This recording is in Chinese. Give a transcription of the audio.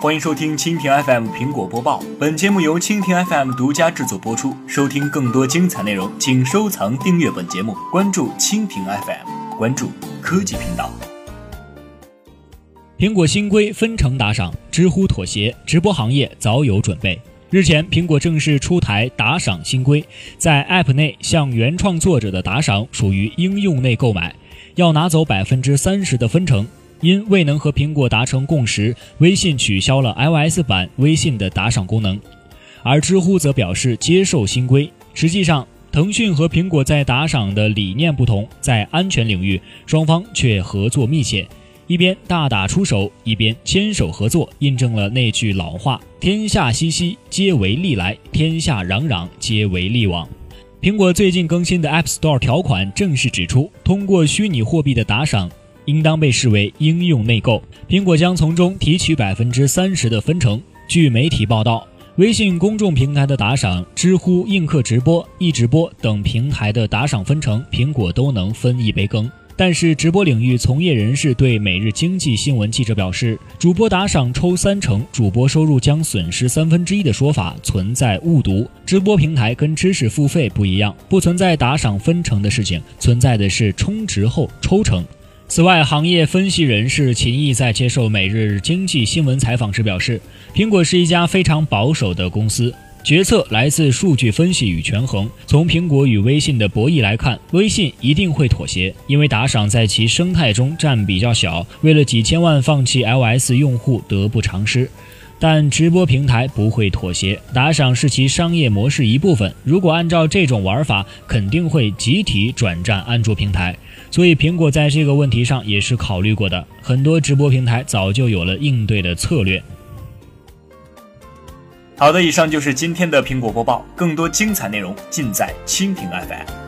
欢迎收听蜻蜓 FM 苹果播报。本节目由蜻蜓 FM 独家制作播出。收听更多精彩内容，请收藏订阅本节目，关注蜻蜓 FM，关注科技频道。苹果新规分成打赏，知乎妥协，直播行业早有准备。日前，苹果正式出台打赏新规，在 App 内向原创作者的打赏属于应用内购买，要拿走百分之三十的分成。因未能和苹果达成共识，微信取消了 iOS 版微信的打赏功能，而知乎则表示接受新规。实际上，腾讯和苹果在打赏的理念不同，在安全领域，双方却合作密切，一边大打出手，一边牵手合作，印证了那句老话：“天下熙熙，皆为利来；天下攘攘，皆为利往。”苹果最近更新的 App Store 条款正式指出，通过虚拟货币的打赏。应当被视为应用内购，苹果将从中提取百分之三十的分成。据媒体报道，微信公众平台的打赏、知乎映客直播、易直播等平台的打赏分成，苹果都能分一杯羹。但是，直播领域从业人士对每日经济新闻记者表示，主播打赏抽三成，主播收入将损失三分之一的说法存在误读。直播平台跟知识付费不一样，不存在打赏分成的事情，存在的是充值后抽成。此外，行业分析人士秦毅在接受《每日经济新闻》采访时表示，苹果是一家非常保守的公司，决策来自数据分析与权衡。从苹果与微信的博弈来看，微信一定会妥协，因为打赏在其生态中占比较小，为了几千万放弃 iOS 用户得不偿失。但直播平台不会妥协，打赏是其商业模式一部分。如果按照这种玩法，肯定会集体转战安卓平台。所以，苹果在这个问题上也是考虑过的。很多直播平台早就有了应对的策略。好的，以上就是今天的苹果播报，更多精彩内容尽在蜻蜓 FM。